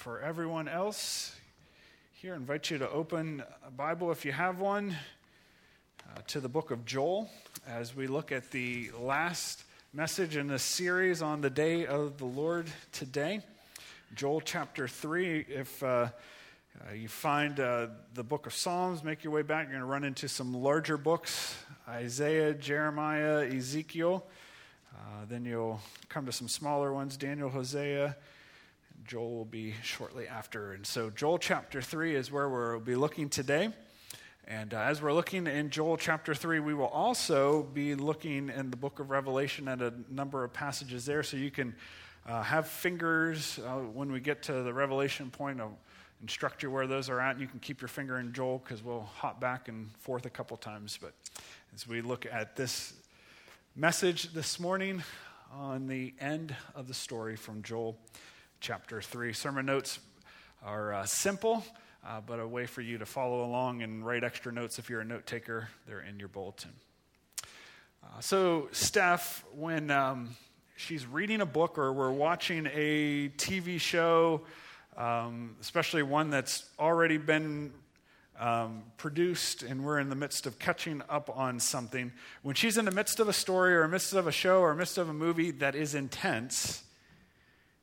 for everyone else here, I invite you to open a Bible if you have one uh, to the book of Joel as we look at the last message in this series on the day of the Lord today. Joel chapter 3. If uh, uh, you find uh, the book of Psalms, make your way back. You're going to run into some larger books Isaiah, Jeremiah, Ezekiel. Uh, then you'll come to some smaller ones Daniel, Hosea. Joel will be shortly after. And so, Joel chapter 3 is where we'll be looking today. And uh, as we're looking in Joel chapter 3, we will also be looking in the book of Revelation at a number of passages there. So you can uh, have fingers uh, when we get to the Revelation point. I'll instruct you where those are at. And you can keep your finger in Joel because we'll hop back and forth a couple times. But as we look at this message this morning on the end of the story from Joel chapter 3. Sermon notes are uh, simple, uh, but a way for you to follow along and write extra notes if you're a note taker. They're in your bulletin. Uh, so, Steph, when um, she's reading a book or we're watching a TV show, um, especially one that's already been um, produced and we're in the midst of catching up on something, when she's in the midst of a story or midst of a show or midst of a movie that is intense,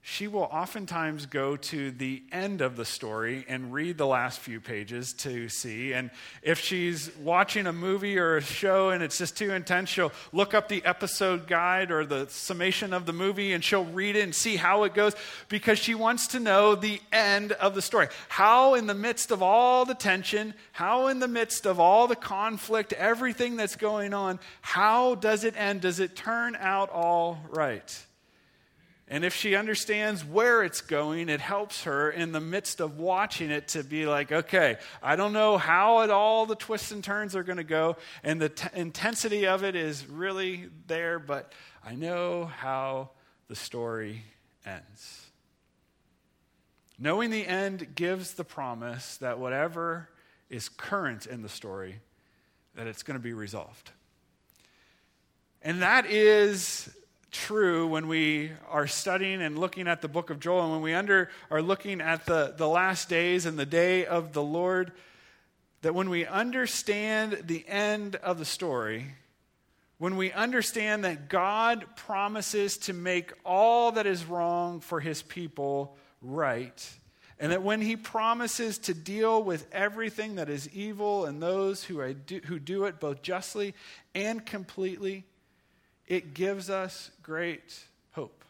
she will oftentimes go to the end of the story and read the last few pages to see. And if she's watching a movie or a show and it's just too intense, she'll look up the episode guide or the summation of the movie and she'll read it and see how it goes because she wants to know the end of the story. How, in the midst of all the tension, how, in the midst of all the conflict, everything that's going on, how does it end? Does it turn out all right? And if she understands where it's going, it helps her in the midst of watching it to be like, okay, I don't know how it all the twists and turns are going to go, and the t- intensity of it is really there, but I know how the story ends. Knowing the end gives the promise that whatever is current in the story, that it's going to be resolved. And that is true when we are studying and looking at the book of Joel and when we under, are looking at the, the last days and the day of the Lord, that when we understand the end of the story, when we understand that God promises to make all that is wrong for his people right, and that when he promises to deal with everything that is evil and those who, do, who do it both justly and completely, it gives us great hope.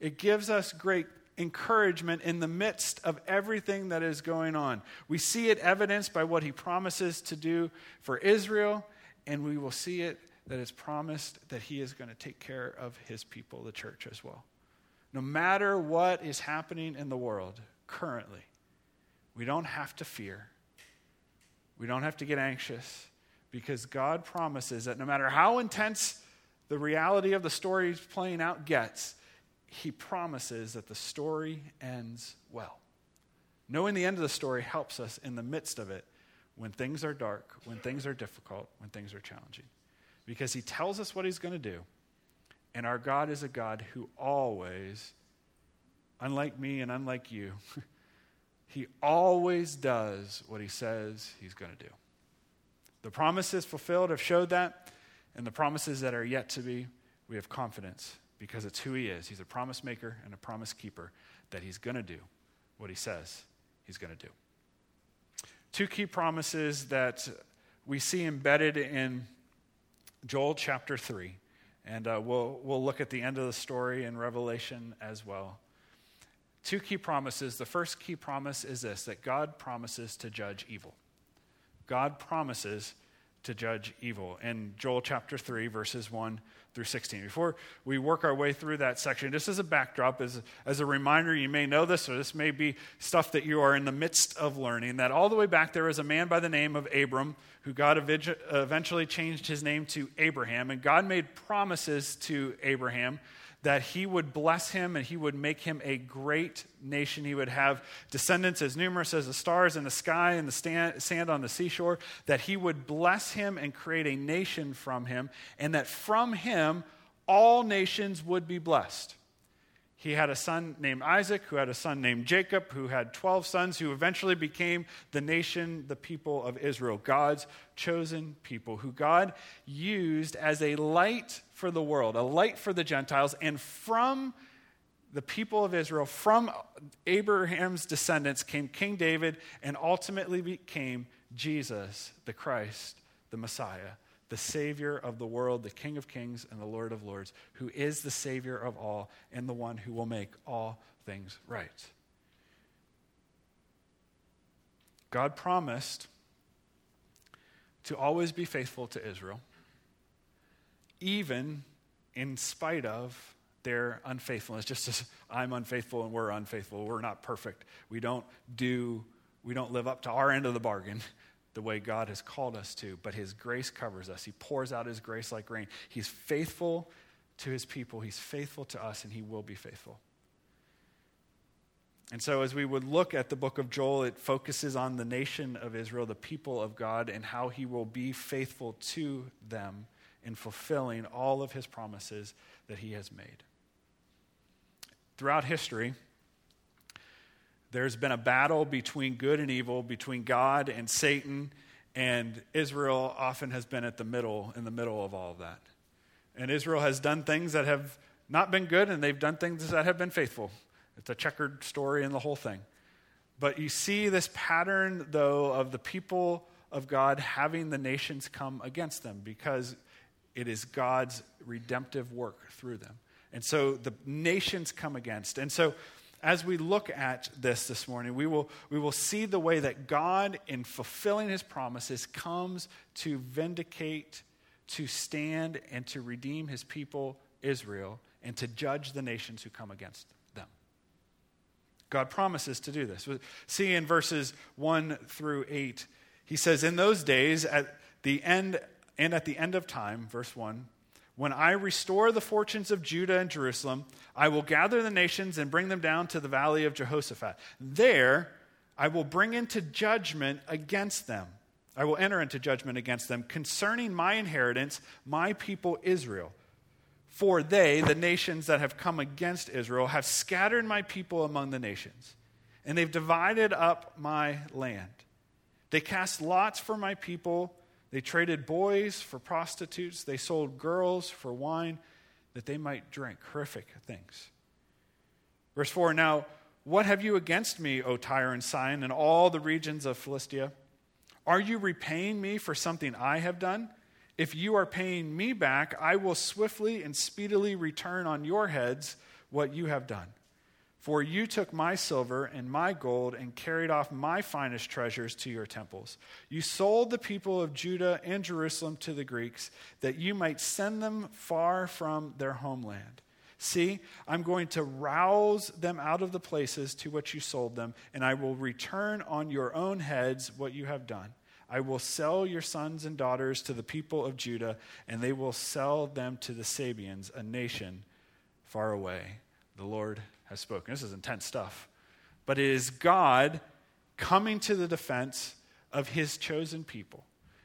It gives us great encouragement in the midst of everything that is going on. We see it evidenced by what he promises to do for Israel, and we will see it that it's promised that he is going to take care of his people, the church, as well. No matter what is happening in the world currently, we don't have to fear. We don't have to get anxious because God promises that no matter how intense the reality of the story playing out gets, he promises that the story ends well. Knowing the end of the story helps us in the midst of it when things are dark, when things are difficult, when things are challenging. Because he tells us what he's going to do. And our God is a God who always, unlike me and unlike you, he always does what he says he's going to do. The promises fulfilled have showed that. And the promises that are yet to be, we have confidence because it's who He is. He's a promise maker and a promise keeper that He's going to do what He says He's going to do. Two key promises that we see embedded in Joel chapter 3. And uh, we'll, we'll look at the end of the story in Revelation as well. Two key promises. The first key promise is this that God promises to judge evil. God promises to judge evil in Joel chapter 3, verses 1 through 16. Before we work our way through that section, just as a backdrop, as, as a reminder, you may know this, or this may be stuff that you are in the midst of learning, that all the way back there was a man by the name of Abram who God eventually changed his name to Abraham. And God made promises to Abraham that he would bless him and he would make him a great nation. He would have descendants as numerous as the stars in the sky and the sand on the seashore, that he would bless him and create a nation from him, and that from him all nations would be blessed. He had a son named Isaac, who had a son named Jacob, who had 12 sons, who eventually became the nation, the people of Israel, God's chosen people, who God used as a light for the world, a light for the Gentiles. And from the people of Israel, from Abraham's descendants, came King David and ultimately became Jesus, the Christ, the Messiah the Savior of the world, the King of kings and the Lord of lords, who is the Savior of all and the one who will make all things right. God promised to always be faithful to Israel, even in spite of their unfaithfulness. Just as I'm unfaithful and we're unfaithful, we're not perfect. We don't do, we don't live up to our end of the bargain the way God has called us to, but His grace covers us. He pours out His grace like rain. He's faithful to His people, He's faithful to us, and He will be faithful. And so, as we would look at the book of Joel, it focuses on the nation of Israel, the people of God, and how He will be faithful to them in fulfilling all of His promises that He has made. Throughout history, there's been a battle between good and evil, between God and Satan, and Israel often has been at the middle, in the middle of all of that. And Israel has done things that have not been good, and they've done things that have been faithful. It's a checkered story in the whole thing. But you see this pattern, though, of the people of God having the nations come against them because it is God's redemptive work through them. And so the nations come against. And so as we look at this this morning, we will, we will see the way that God, in fulfilling his promises, comes to vindicate, to stand, and to redeem his people, Israel, and to judge the nations who come against them. God promises to do this. See in verses 1 through 8, he says, In those days, at the end and at the end of time, verse 1, when I restore the fortunes of Judah and Jerusalem, I will gather the nations and bring them down to the valley of Jehoshaphat. There I will bring into judgment against them. I will enter into judgment against them concerning my inheritance, my people Israel. For they, the nations that have come against Israel, have scattered my people among the nations, and they've divided up my land. They cast lots for my people they traded boys for prostitutes. They sold girls for wine that they might drink. Horrific things. Verse 4 Now, what have you against me, O Tyre and Sidon, and all the regions of Philistia? Are you repaying me for something I have done? If you are paying me back, I will swiftly and speedily return on your heads what you have done. For you took my silver and my gold and carried off my finest treasures to your temples. You sold the people of Judah and Jerusalem to the Greeks, that you might send them far from their homeland. See, I'm going to rouse them out of the places to which you sold them, and I will return on your own heads what you have done. I will sell your sons and daughters to the people of Judah, and they will sell them to the Sabeans, a nation far away. The Lord has spoken. This is intense stuff. But it is God coming to the defense of his chosen people,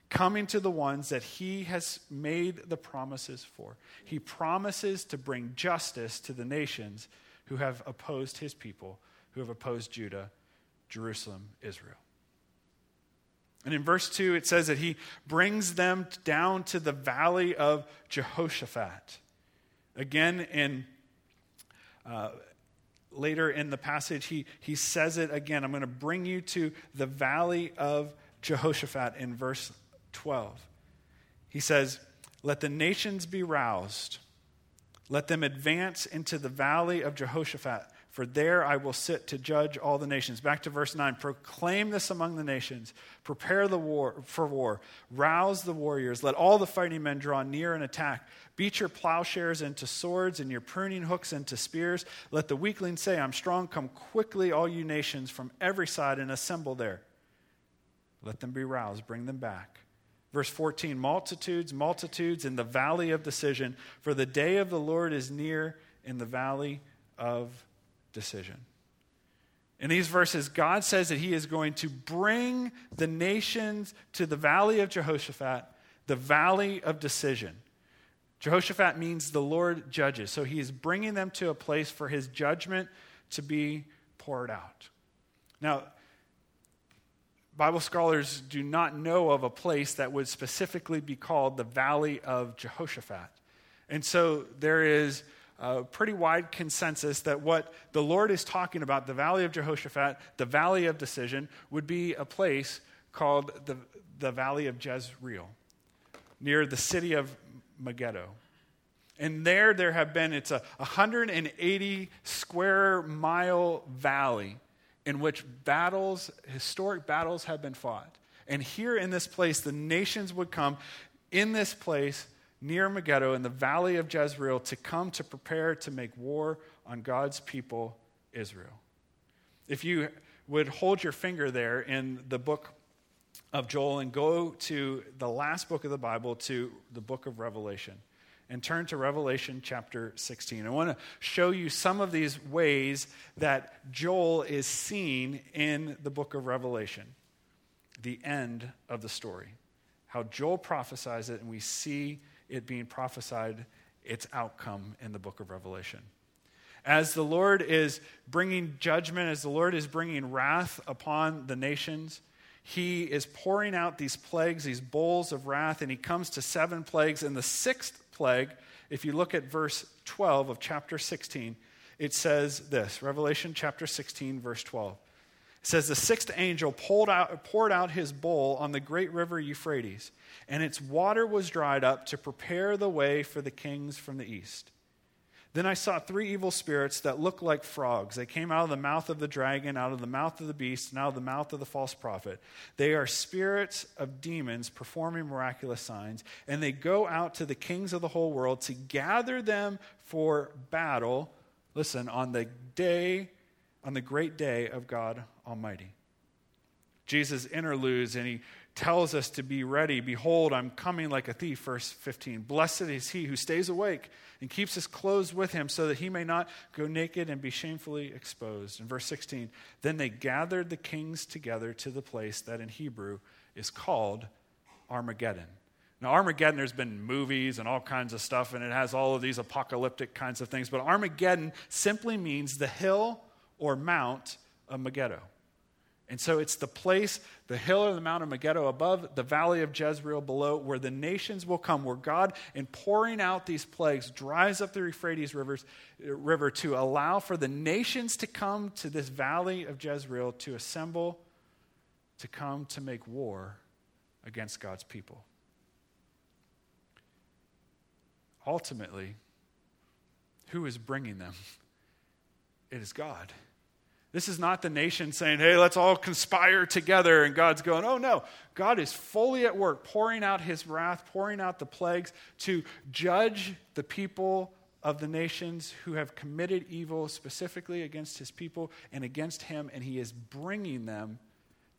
coming to the ones that he has made the promises for. He promises to bring justice to the nations who have opposed his people, who have opposed Judah, Jerusalem, Israel. And in verse 2, it says that he brings them down to the valley of Jehoshaphat. Again, in uh, later in the passage, he, he says it again. I'm going to bring you to the valley of Jehoshaphat in verse 12. He says, Let the nations be roused, let them advance into the valley of Jehoshaphat. For there I will sit to judge all the nations. Back to verse 9. Proclaim this among the nations. Prepare the war for war. Rouse the warriors. Let all the fighting men draw near and attack. Beat your plowshares into swords and your pruning hooks into spears. Let the weakling say, I'm strong. Come quickly, all you nations, from every side and assemble there. Let them be roused. Bring them back. Verse 14 Multitudes, multitudes in the valley of decision, for the day of the Lord is near in the valley of decision. In these verses, God says that He is going to bring the nations to the valley of Jehoshaphat, the valley of decision. Jehoshaphat means the Lord judges. So he is bringing them to a place for his judgment to be poured out. Now, Bible scholars do not know of a place that would specifically be called the Valley of Jehoshaphat. And so there is a pretty wide consensus that what the Lord is talking about, the Valley of Jehoshaphat, the Valley of Decision, would be a place called the, the Valley of Jezreel, near the city of Megiddo. And there, there have been, it's a 180 square mile valley in which battles, historic battles, have been fought. And here in this place, the nations would come in this place near Megiddo in the valley of Jezreel to come to prepare to make war on God's people, Israel. If you would hold your finger there in the book of Joel and go to the last book of the Bible, to the book of Revelation and turn to Revelation chapter 16. I want to show you some of these ways that Joel is seen in the book of Revelation, the end of the story. How Joel prophesies it, and we see it being prophesied, its outcome in the book of Revelation. As the Lord is bringing judgment, as the Lord is bringing wrath upon the nations, he is pouring out these plagues, these bowls of wrath, and he comes to seven plagues. And the sixth plague, if you look at verse 12 of chapter 16, it says this Revelation chapter 16, verse 12. It says, The sixth angel poured out, poured out his bowl on the great river Euphrates, and its water was dried up to prepare the way for the kings from the east. Then I saw three evil spirits that looked like frogs. They came out of the mouth of the dragon, out of the mouth of the beast, and out of the mouth of the false prophet. They are spirits of demons performing miraculous signs, and they go out to the kings of the whole world to gather them for battle. Listen, on the day, on the great day of God Almighty. Jesus interludes and he tells us to be ready. Behold, I'm coming like a thief, verse 15. Blessed is he who stays awake and keeps his clothes with him so that he may not go naked and be shamefully exposed. In verse 16, then they gathered the kings together to the place that in Hebrew is called Armageddon. Now, Armageddon, there's been movies and all kinds of stuff, and it has all of these apocalyptic kinds of things, but Armageddon simply means the hill or mount of Megiddo. And so it's the place, the hill or the mount of Megiddo above, the valley of Jezreel below, where the nations will come, where God, in pouring out these plagues, dries up the Euphrates rivers, River to allow for the nations to come to this valley of Jezreel to assemble, to come to make war against God's people. Ultimately, who is bringing them? It is God. This is not the nation saying, hey, let's all conspire together. And God's going, oh no. God is fully at work, pouring out his wrath, pouring out the plagues to judge the people of the nations who have committed evil specifically against his people and against him. And he is bringing them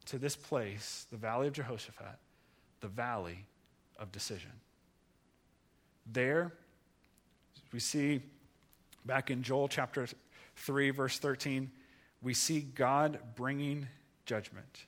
to this place, the valley of Jehoshaphat, the valley of decision. There, we see back in Joel chapter 3, verse 13 we see God bringing judgment.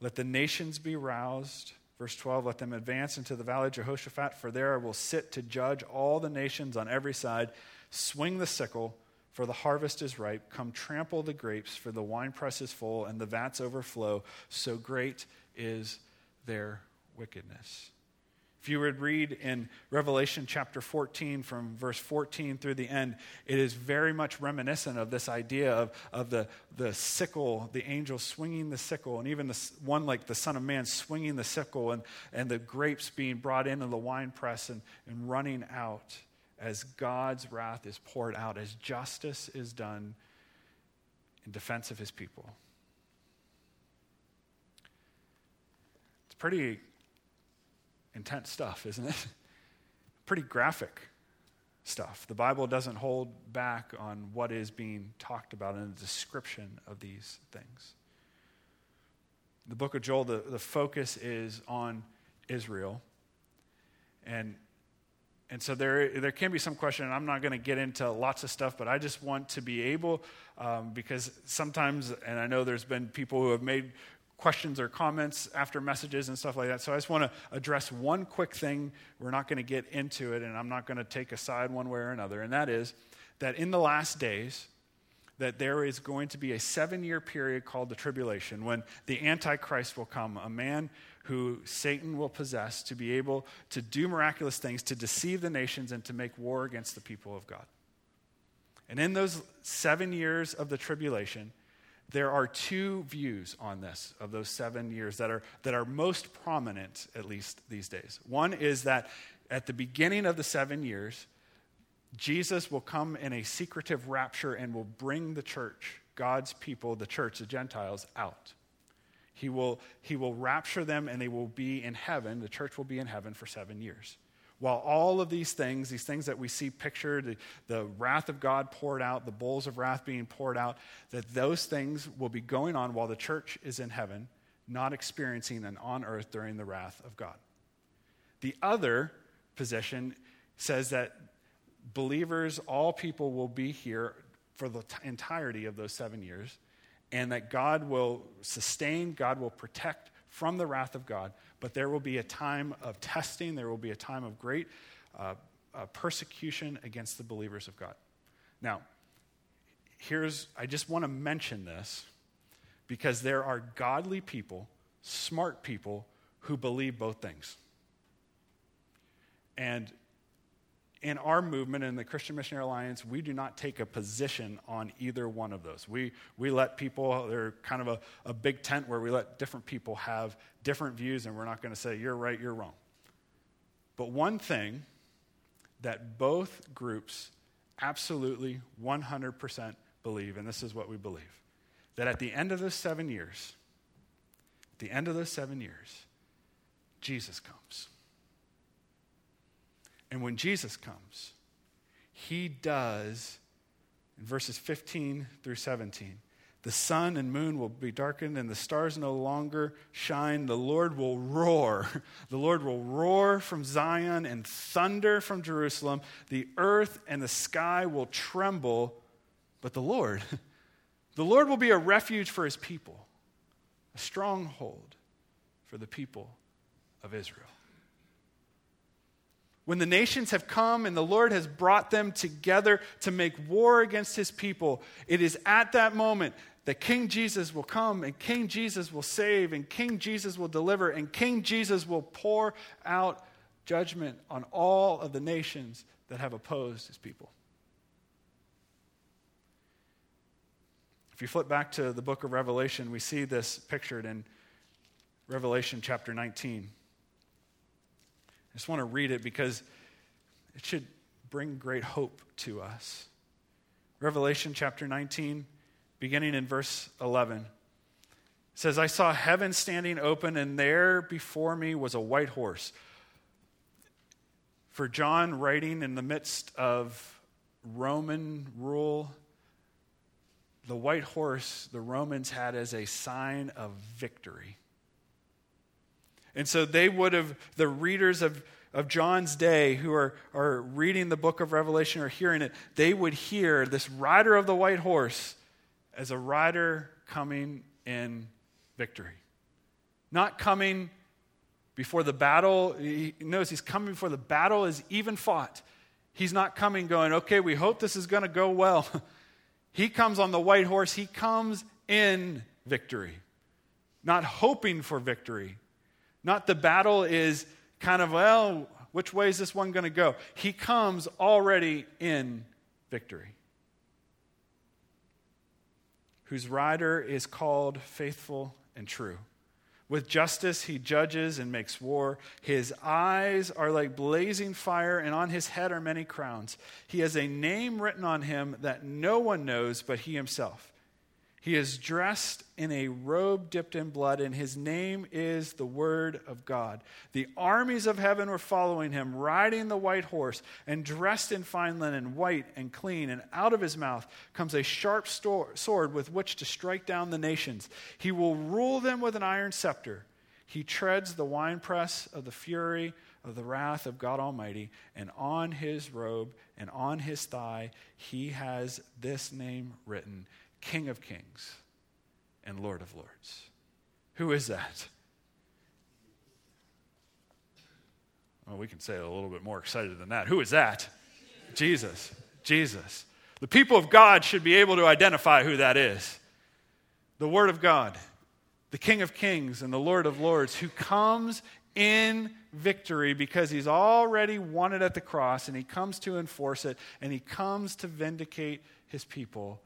Let the nations be roused. Verse 12, let them advance into the valley of Jehoshaphat, for there I will sit to judge all the nations on every side. Swing the sickle, for the harvest is ripe. Come trample the grapes, for the winepress is full, and the vats overflow. So great is their wickedness. If you would read in Revelation chapter 14 from verse 14 through the end, it is very much reminiscent of this idea of, of the, the sickle, the angel swinging the sickle, and even the one like the Son of Man swinging the sickle, and, and the grapes being brought into the winepress and, and running out as God's wrath is poured out, as justice is done in defense of his people. It's pretty intense stuff, isn't it? Pretty graphic stuff. The Bible doesn't hold back on what is being talked about in the description of these things. The book of Joel, the, the focus is on Israel. And, and so there, there can be some question, and I'm not going to get into lots of stuff, but I just want to be able, um, because sometimes, and I know there's been people who have made questions or comments after messages and stuff like that. So I just want to address one quick thing. We're not going to get into it, and I'm not going to take a side one way or another, and that is that in the last days, that there is going to be a seven year period called the tribulation when the Antichrist will come, a man who Satan will possess to be able to do miraculous things, to deceive the nations, and to make war against the people of God. And in those seven years of the tribulation, there are two views on this of those seven years that are, that are most prominent, at least these days. One is that at the beginning of the seven years, Jesus will come in a secretive rapture and will bring the church, God's people, the church, the Gentiles, out. He will, he will rapture them and they will be in heaven. The church will be in heaven for seven years. While all of these things, these things that we see pictured, the, the wrath of God poured out, the bowls of wrath being poured out, that those things will be going on while the church is in heaven, not experiencing and on earth during the wrath of God. The other position says that believers, all people will be here for the t- entirety of those seven years and that God will sustain, God will protect from the wrath of God. But there will be a time of testing, there will be a time of great uh, uh, persecution against the believers of God. Now, here's, I just want to mention this because there are godly people, smart people, who believe both things. And in our movement in the Christian Missionary Alliance, we do not take a position on either one of those. We, we let people, they're kind of a, a big tent where we let different people have different views, and we're not going to say, you're right, you're wrong. But one thing that both groups absolutely 100% believe, and this is what we believe, that at the end of those seven years, at the end of those seven years, Jesus comes. And when Jesus comes, he does, in verses 15 through 17, the sun and moon will be darkened and the stars no longer shine. The Lord will roar. The Lord will roar from Zion and thunder from Jerusalem. The earth and the sky will tremble, but the Lord, the Lord will be a refuge for his people, a stronghold for the people of Israel. When the nations have come and the Lord has brought them together to make war against his people, it is at that moment that King Jesus will come and King Jesus will save and King Jesus will deliver and King Jesus will pour out judgment on all of the nations that have opposed his people. If you flip back to the book of Revelation, we see this pictured in Revelation chapter 19. I just want to read it because it should bring great hope to us. Revelation chapter 19, beginning in verse 11, says, I saw heaven standing open, and there before me was a white horse. For John, writing in the midst of Roman rule, the white horse the Romans had as a sign of victory. And so they would have, the readers of, of John's day who are, are reading the book of Revelation or hearing it, they would hear this rider of the white horse as a rider coming in victory. Not coming before the battle. He knows he's coming before the battle is even fought. He's not coming going, okay, we hope this is going to go well. he comes on the white horse, he comes in victory, not hoping for victory not the battle is kind of, well, which way is this one going to go? He comes already in victory. Whose rider is called faithful and true. With justice, he judges and makes war. His eyes are like blazing fire, and on his head are many crowns. He has a name written on him that no one knows but he himself. He is dressed in a robe dipped in blood, and his name is the Word of God. The armies of heaven were following him, riding the white horse, and dressed in fine linen, white and clean. And out of his mouth comes a sharp sword with which to strike down the nations. He will rule them with an iron scepter. He treads the winepress of the fury of the wrath of God Almighty, and on his robe and on his thigh he has this name written King of Kings and Lord of Lords. Who is that? Well, we can say it a little bit more excited than that. Who is that? Jesus. Jesus. The people of God should be able to identify who that is. The Word of God, the King of Kings and the Lord of Lords, who comes in victory because he's already won it at the cross and he comes to enforce it and he comes to vindicate his people.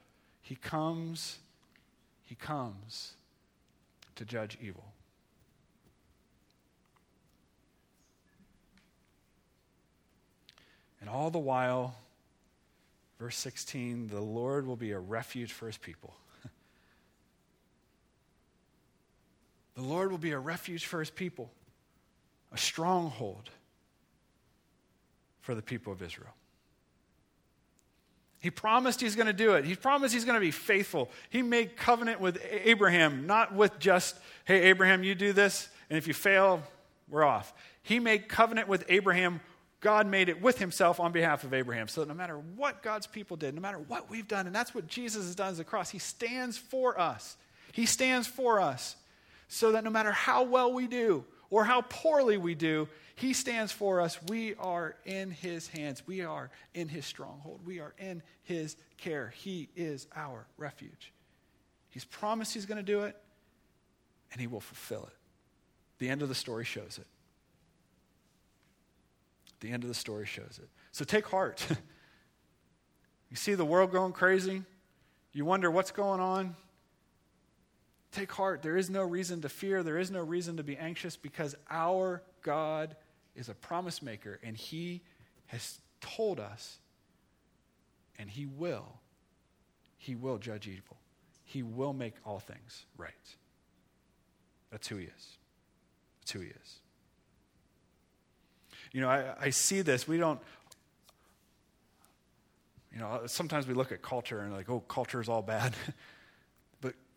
He comes, he comes to judge evil. And all the while, verse 16, the Lord will be a refuge for his people. the Lord will be a refuge for his people, a stronghold for the people of Israel. He promised he's going to do it. He promised he's going to be faithful. He made covenant with Abraham, not with just, hey, Abraham, you do this, and if you fail, we're off. He made covenant with Abraham God made it with himself on behalf of Abraham. So no matter what God's people did, no matter what we've done, and that's what Jesus has done as the cross, he stands for us. He stands for us. So that no matter how well we do or how poorly we do, he stands for us. We are in his hands. We are in his stronghold. We are in his care. He is our refuge. He's promised he's going to do it, and he will fulfill it. The end of the story shows it. The end of the story shows it. So take heart. you see the world going crazy? You wonder what's going on? Take heart. There is no reason to fear. There is no reason to be anxious because our God is a promise maker and He has told us and He will. He will judge evil. He will make all things right. That's who He is. That's who He is. You know, I, I see this. We don't, you know, sometimes we look at culture and like, oh, culture is all bad.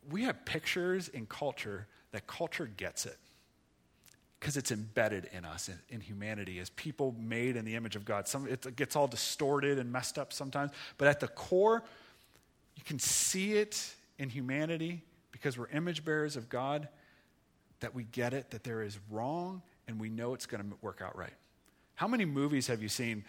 we have pictures in culture that culture gets it because it's embedded in us, in, in, humanity, as people made in the image of God. Some, it gets all distorted and messed up sometimes, but at the core, you can see it in humanity because we're image bearers of God, that we get it, that there is wrong, and we know it's going to work out right. How many movies have you seen?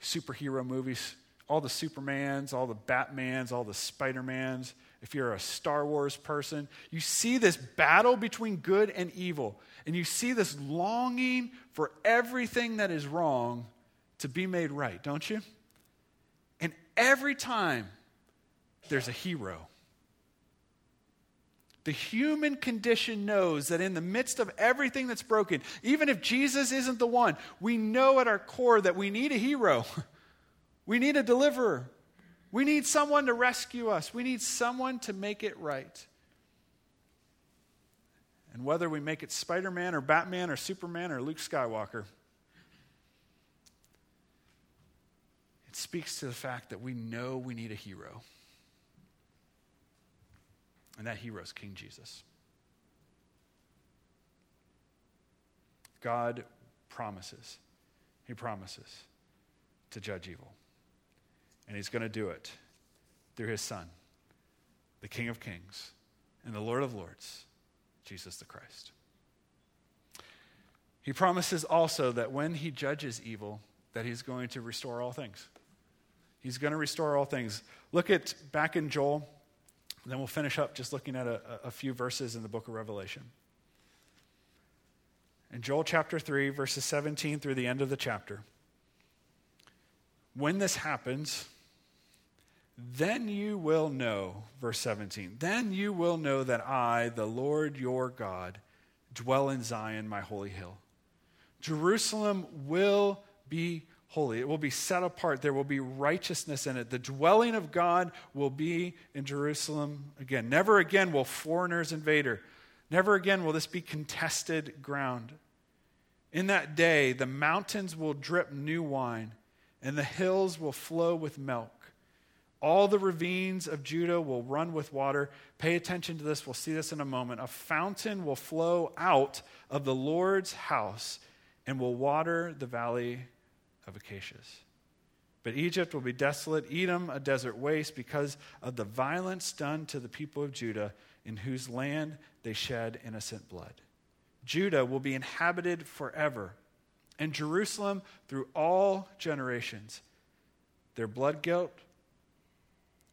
Superhero movies, all the Supermans, all the Batmans, all the Spider-Mans. If you're a Star Wars person, you see this battle between good and evil, and you see this longing for everything that is wrong to be made right, don't you? And every time there's a hero the human condition knows that in the midst of everything that's broken, even if Jesus isn't the one, we know at our core that we need a hero. We need a deliverer. We need someone to rescue us. We need someone to make it right. And whether we make it Spider Man or Batman or Superman or Luke Skywalker, it speaks to the fact that we know we need a hero. And that hero is King Jesus. God promises, He promises to judge evil. And He's going to do it through His Son, the King of Kings and the Lord of Lords, Jesus the Christ. He promises also that when He judges evil, that He's going to restore all things. He's going to restore all things. Look at back in Joel then we'll finish up just looking at a, a few verses in the book of Revelation. In Joel chapter 3, verses 17 through the end of the chapter, when this happens, then you will know, verse 17, then you will know that I, the Lord your God, dwell in Zion, my holy hill. Jerusalem will be holy. It will be set apart. There will be righteousness in it. The dwelling of God will be in Jerusalem again. Never again will foreigners invade her. Never again will this be contested ground. In that day, the mountains will drip new wine, and the hills will flow with milk. All the ravines of Judah will run with water. Pay attention to this. We'll see this in a moment. A fountain will flow out of the Lord's house and will water the valley of acacias. But Egypt will be desolate, Edom a desert waste, because of the violence done to the people of Judah, in whose land they shed innocent blood. Judah will be inhabited forever, and Jerusalem through all generations. Their blood guilt,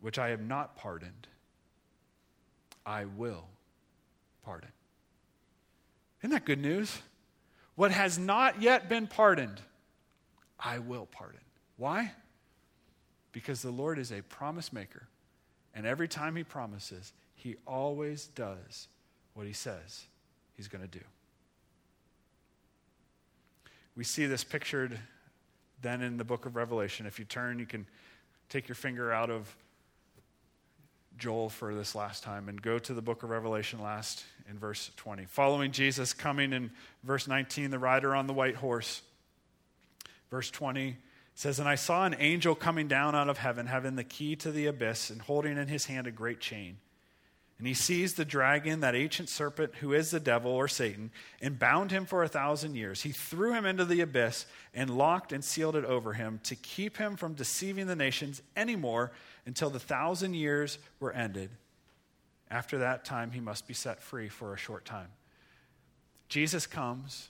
which I have not pardoned, I will pardon. Isn't that good news? What has not yet been pardoned, I will pardon. Why? Because the Lord is a promise maker. And every time he promises, he always does what he says he's going to do. We see this pictured then in the book of Revelation. If you turn, you can take your finger out of Joel for this last time and go to the book of Revelation last in verse 20. Following Jesus coming in verse 19, the rider on the white horse. Verse 20 says, And I saw an angel coming down out of heaven, having the key to the abyss, and holding in his hand a great chain. And he seized the dragon, that ancient serpent who is the devil or Satan, and bound him for a thousand years. He threw him into the abyss and locked and sealed it over him to keep him from deceiving the nations anymore until the thousand years were ended. After that time, he must be set free for a short time. Jesus comes,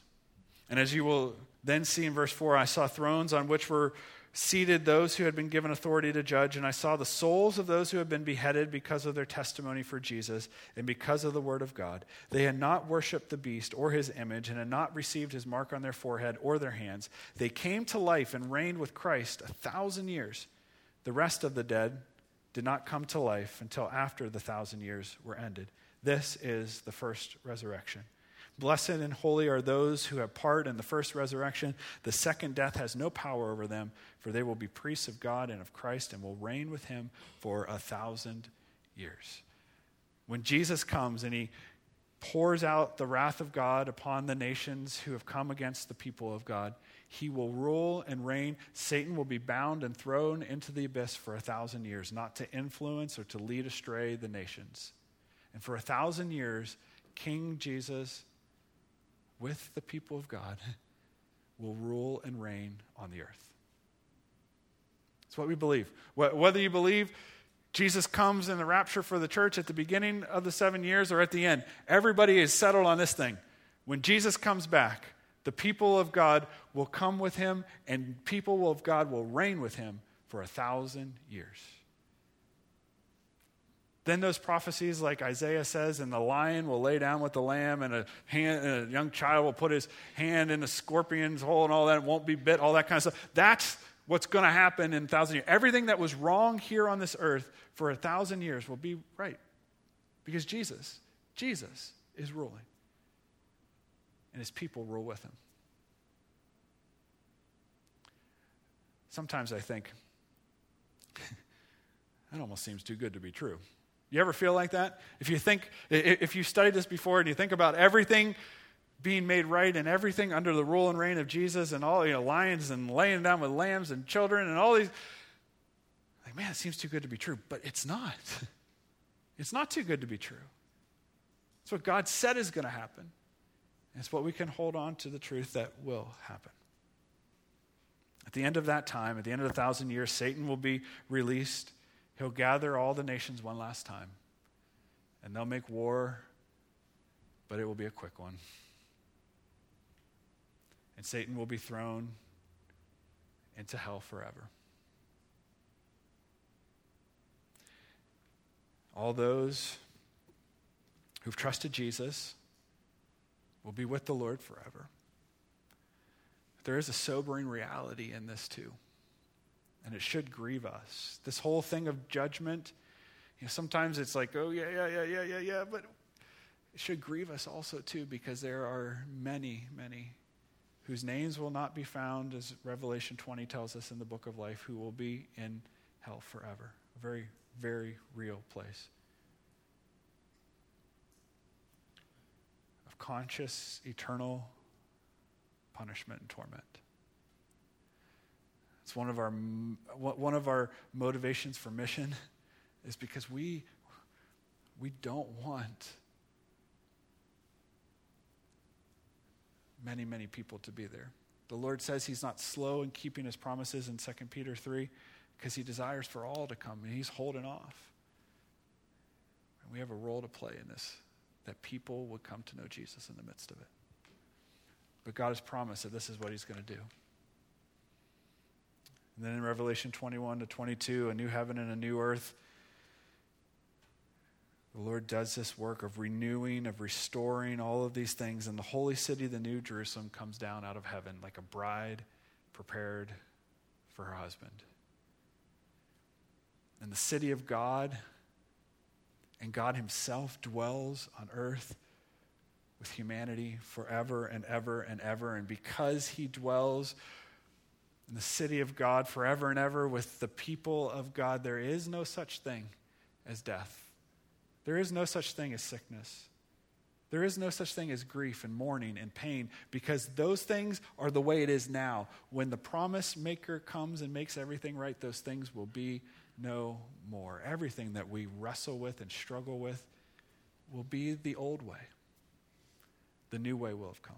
and as you will then see in verse 4, I saw thrones on which were seated those who had been given authority to judge, and I saw the souls of those who had been beheaded because of their testimony for Jesus and because of the word of God. They had not worshiped the beast or his image and had not received his mark on their forehead or their hands. They came to life and reigned with Christ a thousand years. The rest of the dead did not come to life until after the thousand years were ended. This is the first resurrection. Blessed and holy are those who have part in the first resurrection. The second death has no power over them, for they will be priests of God and of Christ and will reign with him for a thousand years. When Jesus comes and he pours out the wrath of God upon the nations who have come against the people of God, he will rule and reign. Satan will be bound and thrown into the abyss for a thousand years, not to influence or to lead astray the nations. And for a thousand years, King Jesus with the people of God will rule and reign on the earth. It's what we believe. Whether you believe Jesus comes in the rapture for the church at the beginning of the seven years or at the end, everybody is settled on this thing. When Jesus comes back, the people of God will come with him, and people of God will reign with him for a thousand years. Then those prophecies, like Isaiah says, and the lion will lay down with the lamb, and a, hand, and a young child will put his hand in a scorpion's hole, and all that, won't be bit, all that kind of stuff. That's what's going to happen in a thousand years. Everything that was wrong here on this earth for a thousand years will be right. Because Jesus, Jesus is ruling. And his people rule with him. Sometimes I think, that almost seems too good to be true. You ever feel like that? If you think, if you studied this before and you think about everything being made right and everything under the rule and reign of Jesus and all, you know, lions and laying down with lambs and children and all these, like, man, it seems too good to be true. But it's not. It's not too good to be true. It's what God said is going to happen. It's what we can hold on to the truth that will happen. At the end of that time, at the end of a thousand years, Satan will be released He'll gather all the nations one last time, and they'll make war, but it will be a quick one. And Satan will be thrown into hell forever. All those who've trusted Jesus will be with the Lord forever. There is a sobering reality in this, too and it should grieve us. This whole thing of judgment, you know, sometimes it's like, oh, yeah, yeah, yeah, yeah, yeah, yeah, but it should grieve us also, too, because there are many, many whose names will not be found, as Revelation 20 tells us in the book of life, who will be in hell forever. A very, very real place. Conscious, eternal punishment and torment. It's one of our, one of our motivations for mission is because we, we don't want many, many people to be there. The Lord says he's not slow in keeping his promises in 2 Peter 3 because he desires for all to come and he's holding off. And we have a role to play in this that people would come to know Jesus in the midst of it. But God has promised that this is what he's going to do. And then in Revelation 21 to 22, a new heaven and a new earth, the Lord does this work of renewing, of restoring all of these things. And the holy city, the new Jerusalem, comes down out of heaven like a bride prepared for her husband. And the city of God and God Himself dwells on earth with humanity forever and ever and ever. And because He dwells in the city of God forever and ever with the people of God, there is no such thing as death. There is no such thing as sickness. There is no such thing as grief and mourning and pain because those things are the way it is now. When the promise maker comes and makes everything right, those things will be no more. Everything that we wrestle with and struggle with will be the old way. The new way will have come.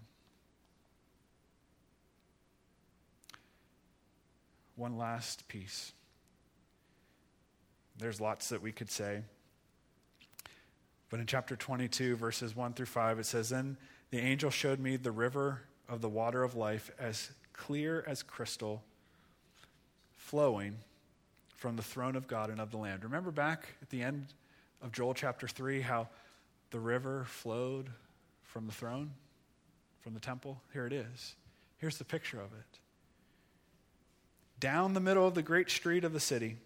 one last piece. There's lots that we could say. But in chapter 22, verses 1 through 5, it says, Then the angel showed me the river of the water of life, as clear as crystal, flowing from the throne of God and of the Lamb. Remember back at the end of Joel chapter 3 how the river flowed from the throne, from the temple? Here it is. Here's the picture of it down the middle of the great street of the city.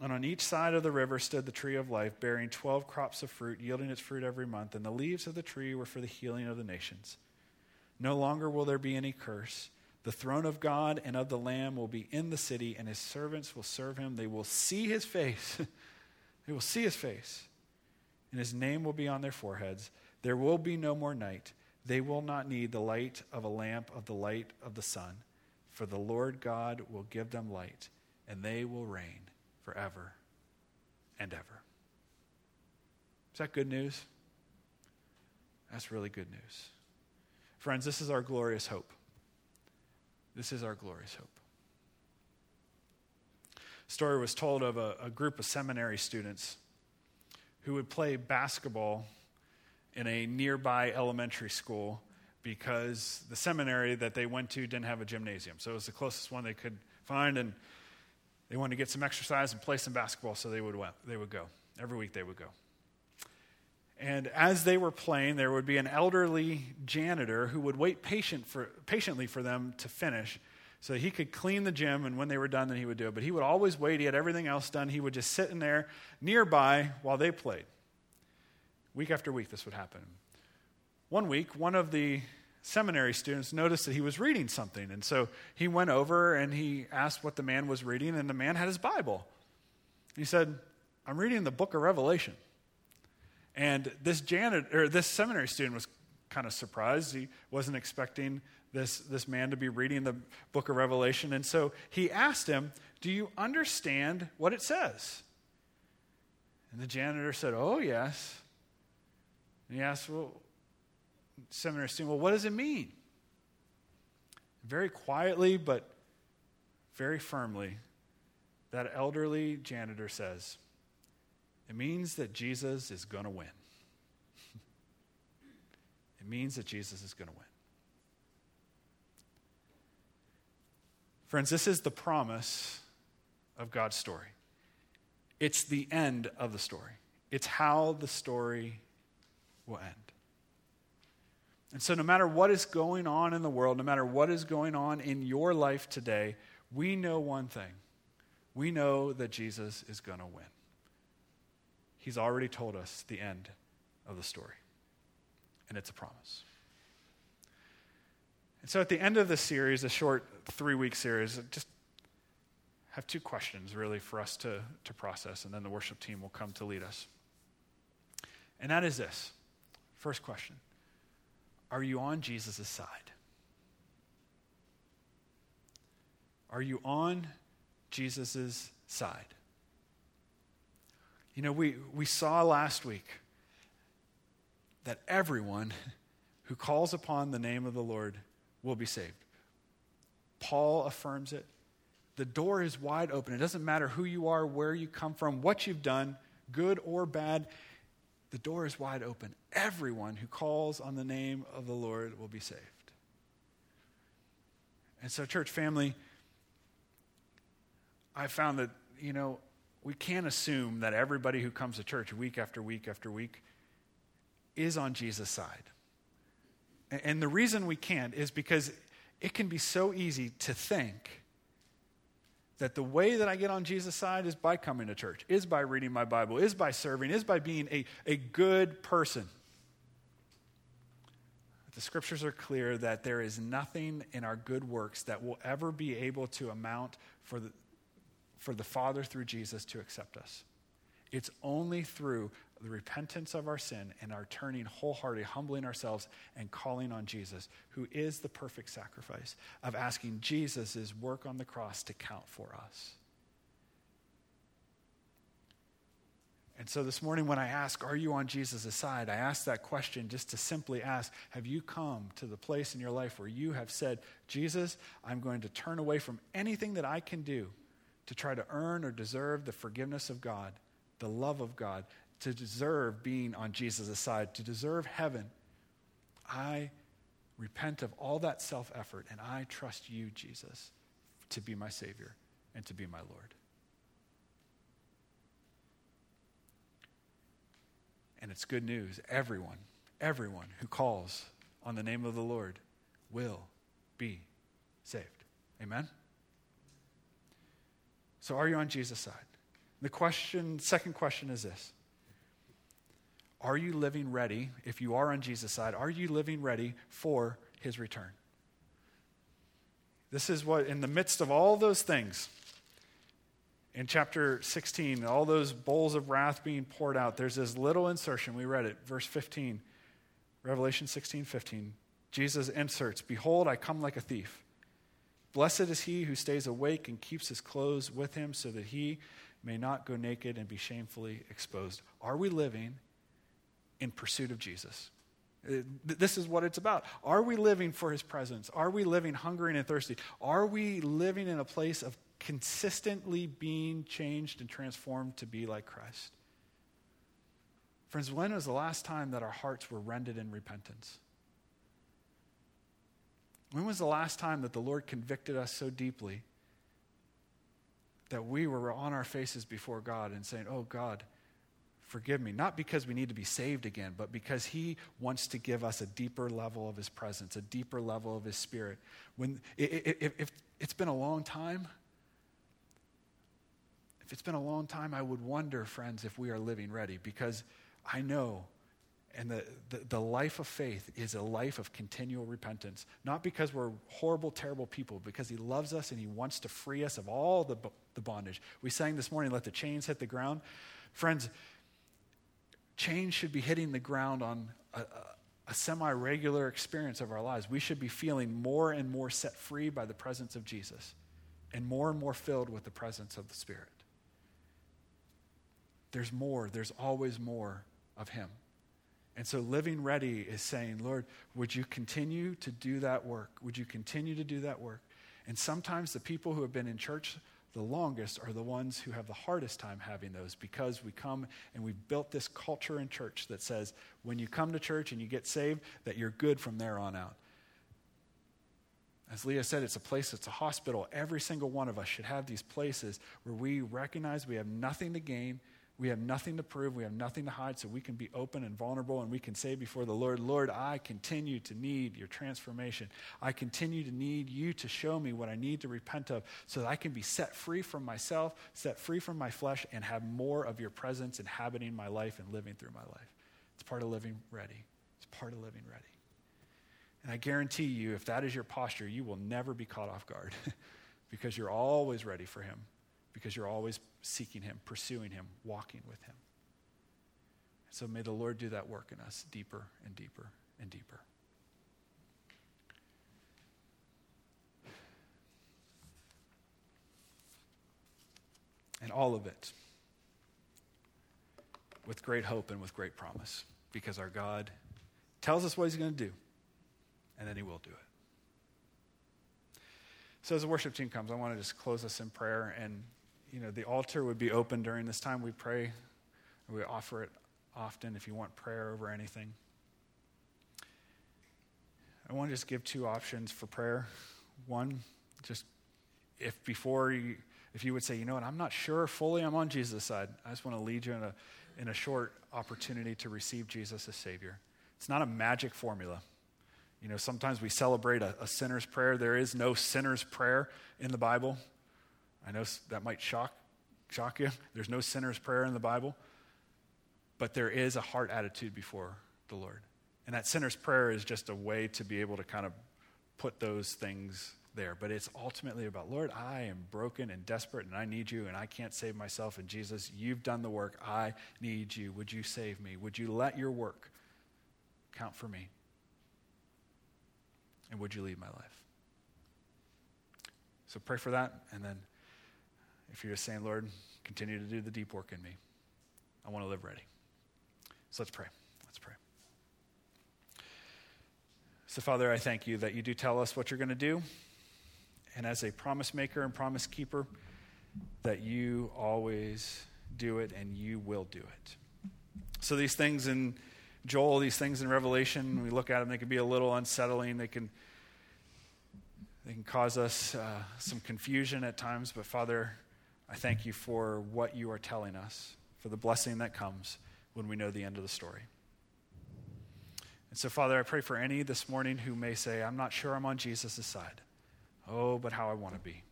And on each side of the river stood the tree of life, bearing 12 crops of fruit, yielding its fruit every month. And the leaves of the tree were for the healing of the nations. No longer will there be any curse. The throne of God and of the Lamb will be in the city, and his servants will serve him. They will see his face. they will see his face, and his name will be on their foreheads. There will be no more night. They will not need the light of a lamp of the light of the sun for the Lord God will give them light, and they will reign forever and ever. Is that good news? That's really good news. Friends, this is our glorious hope. This is our glorious hope. Story was told of a, a group of seminary students who would play basketball in a nearby elementary school because the seminary that they went to didn't have a gymnasium. So it was the closest one they could find, and they wanted to get some exercise and play some basketball, so they would, they would go. Every week they would go. And as they were playing, there would be an elderly janitor who would wait patient for, patiently for them to finish so he could clean the gym, and when they were done, then he would do it. But he would always wait. He had everything else done. He would just sit in there nearby while they played. Week after week, this would happen. One week, one of the seminary students noticed that he was reading something. And so he went over and he asked what the man was reading, and the man had his Bible. He said, I'm reading the book of Revelation. And this janitor or this seminary student was kind of surprised. He wasn't expecting this, this man to be reading the book of Revelation. And so he asked him, Do you understand what it says? And the janitor said, Oh, yes. And he asked, Well, seminary student, well, what does it mean? Very quietly, but very firmly, that elderly janitor says, It means that Jesus is going to win. it means that Jesus is going to win. Friends, this is the promise of God's story. It's the end of the story, it's how the story will end. And so, no matter what is going on in the world, no matter what is going on in your life today, we know one thing. We know that Jesus is going to win. He's already told us the end of the story, and it's a promise. And so, at the end of this series, a short three week series, just have two questions really for us to, to process, and then the worship team will come to lead us. And that is this first question are you on Jesus' side? Are you on Jesus' side? You know, we, we saw last week that everyone who calls upon the name of the Lord will be saved. Paul affirms it. The door is wide open. It doesn't matter who you are, where you come from, what you've done, good or bad. The door is wide open. Everyone who calls on the name of the Lord will be saved. And so, church family, I found that, you know, we can't assume that everybody who comes to church week after week after week is on Jesus' side. And the reason we can't is because it can be so easy to think that the way that I get on Jesus' side is by coming to church, is by reading my Bible, is by serving, is by being a, a good person. The scriptures are clear that there is nothing in our good works that will ever be able to amount for the, for the Father through Jesus to accept us. It's only through the repentance of our sin and our turning wholeheartedly, humbling ourselves and calling on Jesus, who is the perfect sacrifice, of asking Jesus' work on the cross to count for us. And so this morning, when I ask, Are you on Jesus' side? I ask that question just to simply ask, Have you come to the place in your life where you have said, Jesus, I'm going to turn away from anything that I can do to try to earn or deserve the forgiveness of God, the love of God, to deserve being on Jesus' side, to deserve heaven. I repent of all that self effort and I trust you, Jesus, to be my Savior and to be my Lord. And it's good news. Everyone, everyone who calls on the name of the Lord will be saved. Amen? So, are you on Jesus' side? The question, second question is this are you living ready, if you are on Jesus' side, are you living ready for his return? This is what, in the midst of all those things, in chapter 16, all those bowls of wrath being poured out, there's this little insertion. We read it, verse 15, Revelation 16, 15. Jesus inserts, Behold, I come like a thief. Blessed is he who stays awake and keeps his clothes with him so that he may not go naked and be shamefully exposed. Are we living in pursuit of Jesus. Uh, this is what it's about. Are we living for his presence? Are we living hungry and thirsty? Are we living in a place of consistently being changed and transformed to be like Christ? Friends, when was the last time that our hearts were rended in repentance? When was the last time that the Lord convicted us so deeply that we were on our faces before God and saying, Oh God, forgive me. Not because we need to be saved again, but because He wants to give us a deeper level of His presence, a deeper level of His Spirit. When, if, if it's been a long time, if it's been a long time, I would wonder, friends, if we are living ready, because I know. And the, the, the, life of faith is a life of continual repentance. Not because we're horrible, terrible people, because He loves us and He wants to free us of all the, the bondage. We sang this morning, Let the chains hit the ground. Friends, chains should be hitting the ground on a, a, a semi regular experience of our lives. We should be feeling more and more set free by the presence of Jesus and more and more filled with the presence of the Spirit. There's more, there's always more of Him. And so, living ready is saying, Lord, would you continue to do that work? Would you continue to do that work? And sometimes the people who have been in church the longest are the ones who have the hardest time having those because we come and we've built this culture in church that says when you come to church and you get saved, that you're good from there on out. As Leah said, it's a place, it's a hospital. Every single one of us should have these places where we recognize we have nothing to gain we have nothing to prove. We have nothing to hide, so we can be open and vulnerable and we can say before the Lord, Lord, I continue to need your transformation. I continue to need you to show me what I need to repent of so that I can be set free from myself, set free from my flesh, and have more of your presence inhabiting my life and living through my life. It's part of living ready. It's part of living ready. And I guarantee you, if that is your posture, you will never be caught off guard because you're always ready for Him because you're always seeking Him, pursuing Him, walking with Him. So may the Lord do that work in us deeper and deeper and deeper. And all of it with great hope and with great promise because our God tells us what He's going to do, and then He will do it. So as the worship team comes, I want to just close us in prayer. And, you know, the altar would be open during this time. We pray, we offer it often if you want prayer over anything. I want to just give two options for prayer. One, just if before you, if you would say, you know what, I'm not sure fully I'm on Jesus' side, I just want to lead you in a, in a short opportunity to receive Jesus as Savior. It's not a magic formula. You know, sometimes we celebrate a, a sinner's prayer. There is no sinner's prayer in the Bible. I know that might shock, shock you. There's no sinner's prayer in the Bible. But there is a heart attitude before the Lord. And that sinner's prayer is just a way to be able to kind of put those things there. But it's ultimately about, Lord, I am broken and desperate and I need you and I can't save myself. And Jesus, you've done the work. I need you. Would you save me? Would you let your work count for me? And would you lead my life? So pray for that. And then if you're just saying, Lord, continue to do the deep work in me, I want to live ready. So let's pray. Let's pray. So, Father, I thank you that you do tell us what you're going to do and as a promise maker and promise keeper, that you always do it and you will do it. So these things in Joel, these things in Revelation, we look at them, they can be a little unsettling. They can, they can cause us uh, some confusion at times. But Father, I thank you for what you are telling us, for the blessing that comes when we know the end of the story. And so, Father, I pray for any this morning who may say, I'm not sure I'm on Jesus' side. Oh, but how I want to be.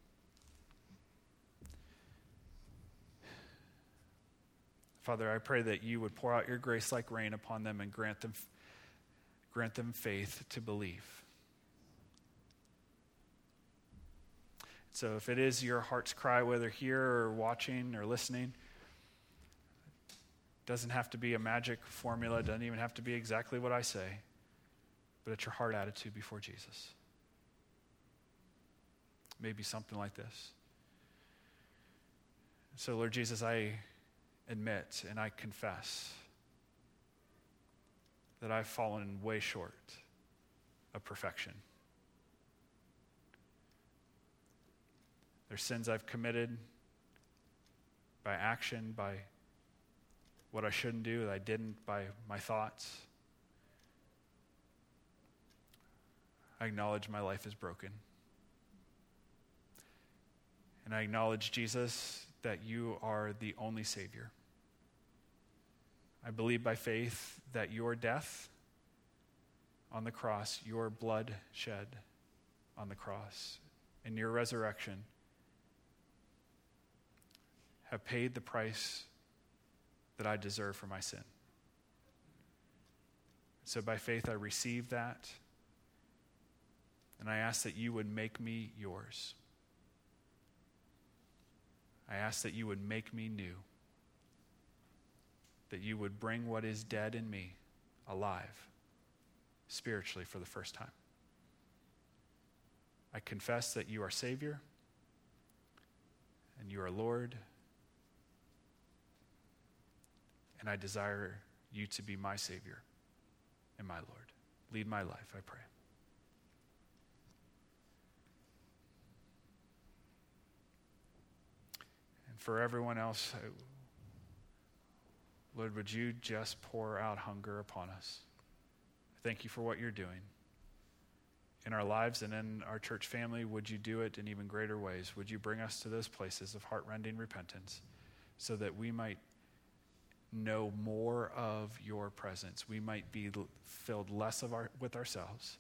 Father, I pray that you would pour out your grace like rain upon them and grant them, grant them faith to believe. So, if it is your heart's cry, whether here or watching or listening, doesn't have to be a magic formula, doesn't even have to be exactly what I say, but it's your heart attitude before Jesus maybe something like this. So, Lord Jesus, I admit and I confess that I've fallen way short of perfection. There's sins I've committed by action, by what I shouldn't do that I didn't, by my thoughts. I acknowledge my life is broken. And I acknowledge, Jesus, that you are the only Savior. I believe by faith that your death on the cross, your blood shed on the cross, and your resurrection have paid the price that I deserve for my sin. So by faith, I receive that, and I ask that you would make me yours. I ask that you would make me new, that you would bring what is dead in me alive spiritually for the first time. I confess that you are Savior and you are Lord, and I desire you to be my Savior and my Lord. Lead my life, I pray. And for everyone else, Lord, would you just pour out hunger upon us? Thank you for what you're doing in our lives and in our church family. Would you do it in even greater ways? Would you bring us to those places of heartrending repentance so that we might know more of your presence? We might be filled less of our, with ourselves